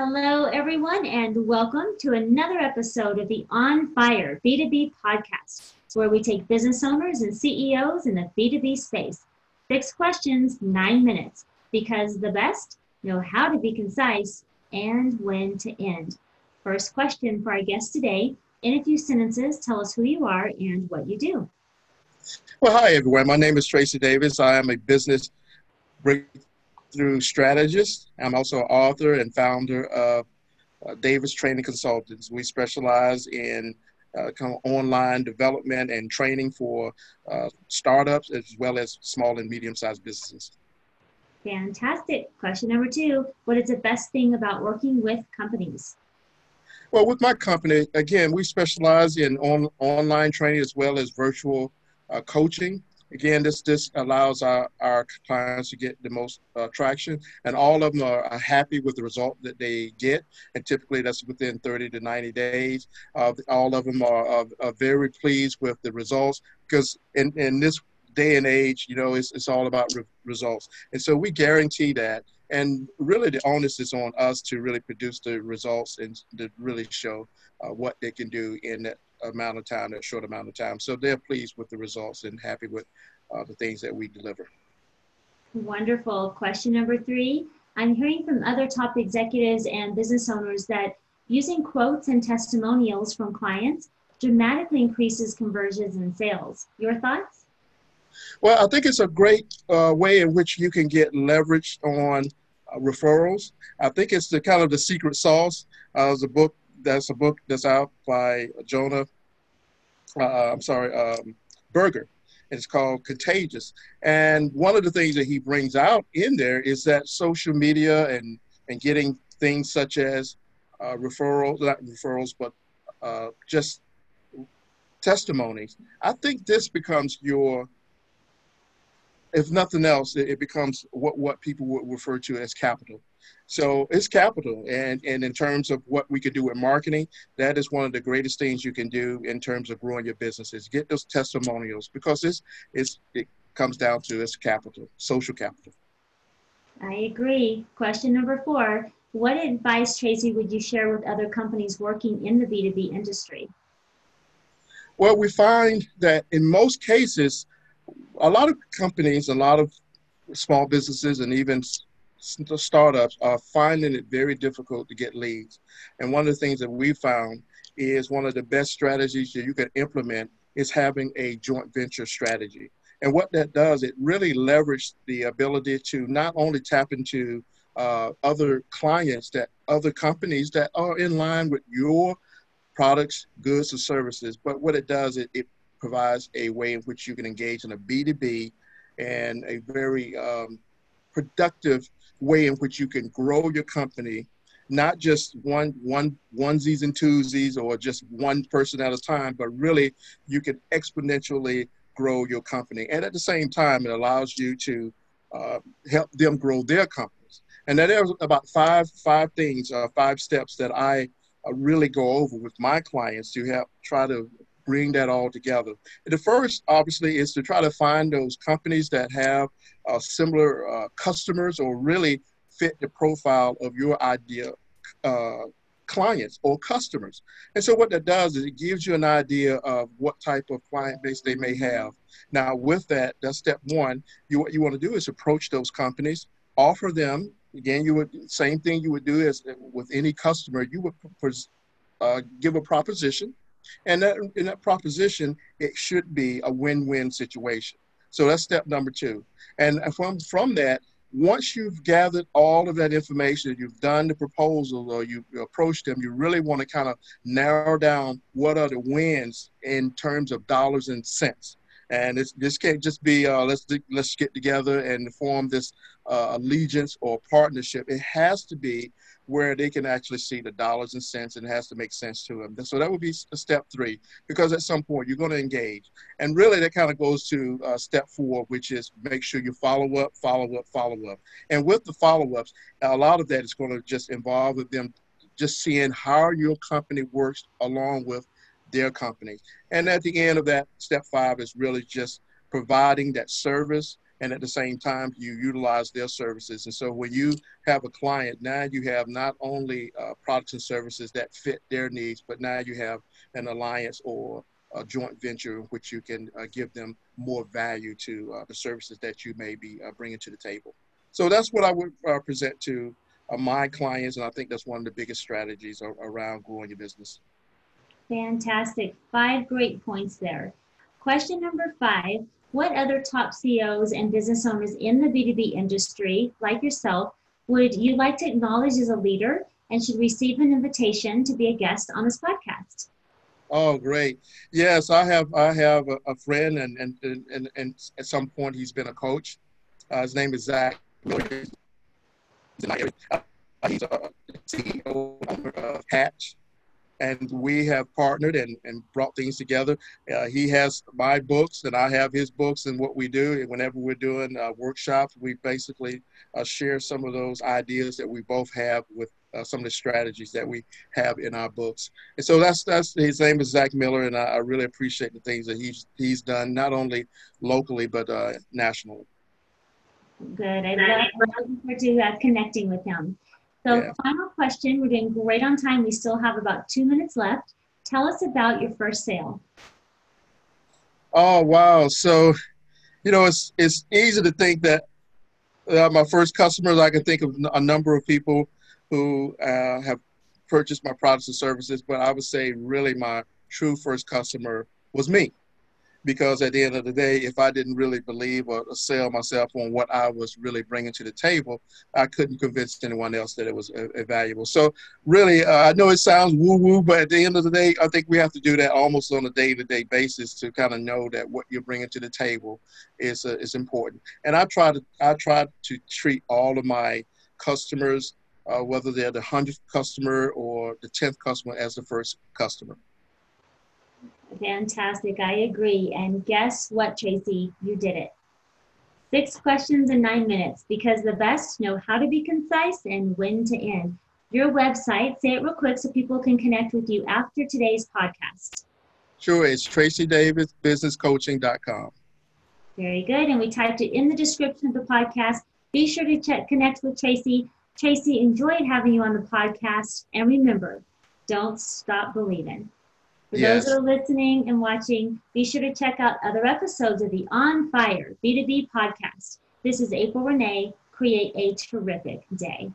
Hello, everyone, and welcome to another episode of the On Fire B2B podcast, where we take business owners and CEOs in the B2B space. Six questions, nine minutes, because the best know how to be concise and when to end. First question for our guest today in a few sentences, tell us who you are and what you do. Well, hi, everyone. My name is Tracy Davis. I am a business breakthrough strategist. I'm also an author and founder of uh, Davis Training Consultants. We specialize in uh, kind of online development and training for uh, startups as well as small and medium sized businesses. Fantastic. Question number two What is the best thing about working with companies? Well, with my company, again, we specialize in on, online training as well as virtual uh, coaching. Again, this this allows our, our clients to get the most uh, traction, and all of them are, are, happy with the result that they get. And typically, that's within 30 to 90 days. Uh, all of them are, are, are, very pleased with the results because in, in this day and age, you know, it's, it's all about re- results. And so we guarantee that. And really, the onus is on us to really produce the results and to really show uh, what they can do in that amount of time, that short amount of time. So they're pleased with the results and happy with uh, the things that we deliver. Wonderful. Question number three. I'm hearing from other top executives and business owners that using quotes and testimonials from clients dramatically increases conversions and sales. Your thoughts? Well, I think it's a great uh, way in which you can get leverage on uh, referrals. I think it's the kind of the secret sauce. Uh, a book that's a book that's out by Jonah. Uh, I'm sorry, um, Berger. And it's called Contagious. And one of the things that he brings out in there is that social media and and getting things such as uh, referrals, not referrals, but uh, just testimonies. I think this becomes your if nothing else, it, becomes what, what people would refer to as capital. So it's capital. And, and in terms of what we could do with marketing, that is one of the greatest things you can do in terms of growing your businesses. Get those testimonials because it's, it's, it comes down to it's capital, social capital. I agree. Question number four What advice, Tracy, would you share with other companies working in the B2B industry? Well, we find that in most cases, a lot of companies, a lot of small businesses, and even startups are finding it very difficult to get leads. And one of the things that we found is one of the best strategies that you can implement is having a joint venture strategy. And what that does, it really leverages the ability to not only tap into uh, other clients that other companies that are in line with your products, goods, and services, but what it does, it, it provides a way in which you can engage in a B2B and a very um, productive way in which you can grow your company, not just one one onesies and twosies or just one person at a time, but really you can exponentially grow your company. And at the same time, it allows you to uh, help them grow their companies. And there's about five five things, uh, five steps that I uh, really go over with my clients to help try to bring that all together. And the first, obviously, is to try to find those companies that have uh, similar uh, customers or really fit the profile of your idea uh, clients or customers. And so what that does is it gives you an idea of what type of client base they may have. Now, with that, that's step one. You what you want to do is approach those companies, offer them. Again, you would same thing you would do as with any customer. You would uh, give a proposition and that, in that proposition, it should be a win-win situation. So that's step number two. And from, from that, once you've gathered all of that information, you've done the proposal or you approach them, you really want to kind of narrow down what are the wins in terms of dollars and cents. And this can't just be uh, let's let's get together and form this uh, allegiance or partnership. It has to be where they can actually see the dollars and cents and it has to make sense to them. So that would be step three, because at some point you're going to engage. And really that kind of goes to uh, step four, which is make sure you follow up, follow up, follow up. And with the follow-ups, a lot of that is going to just involve with them just seeing how your company works along with their companies. And at the end of that, step five is really just providing that service and at the same time you utilize their services. And so when you have a client, now you have not only uh, products and services that fit their needs, but now you have an alliance or a joint venture in which you can uh, give them more value to uh, the services that you may be uh, bringing to the table. So that's what I would uh, present to uh, my clients, and I think that's one of the biggest strategies around growing your business. Fantastic. Five great points there. Question number five What other top CEOs and business owners in the B2B industry, like yourself, would you like to acknowledge as a leader and should receive an invitation to be a guest on this podcast? Oh, great! Yes, I have. I have a, friend, and, and and and at some point he's been a coach. Uh, his name is Zach. He's a CEO of Hatch, and we have partnered and, and brought things together. Uh, he has my books and I have his books and what we do. Whenever we're doing uh, workshops, we basically uh, share some of those ideas that we both have with uh, some of the strategies that we have in our books. And so that's that's his name is Zach Miller, and I, I really appreciate the things that he's he's done not only locally but uh, nationally. Good. I love, looking forward to uh, connecting with him. So, yeah. final question. We're doing great on time. We still have about two minutes left. Tell us about your first sale. Oh wow! So, you know, it's it's easy to think that uh, my first customers. I can think of a number of people who uh, have purchased my products and services, but I would say really my true first customer was me because at the end of the day, if I didn't really believe or, sell myself on what I was really bringing to the table, I couldn't convince anyone else that it was uh, valuable. So really, uh, I know it sounds woo woo, but at the end of the day, I think we have to do that almost on a day to day basis to kind of know that what you're bringing to the table is uh, is important. And I try to I try to treat all of my customers, uh, whether they're the hundredth customer or the tenth customer, as the first customer. Fantastic. I agree. And guess what, Tracy? You did it. Six questions in nine minutes because the best know how to be concise and when to end. Your website, say it real quick so people can connect with you after today's podcast. Sure, it's tracydavisbusinesscoaching.com. Very good. And we typed it in the description of the podcast. Be sure to check, connect with Tracy. Tracy, enjoyed having you on the podcast. And remember, don't stop believing. For yes. those that are listening and watching, be sure to check out other episodes of the On Fire B2B podcast. This is April Renee. Create a terrific day.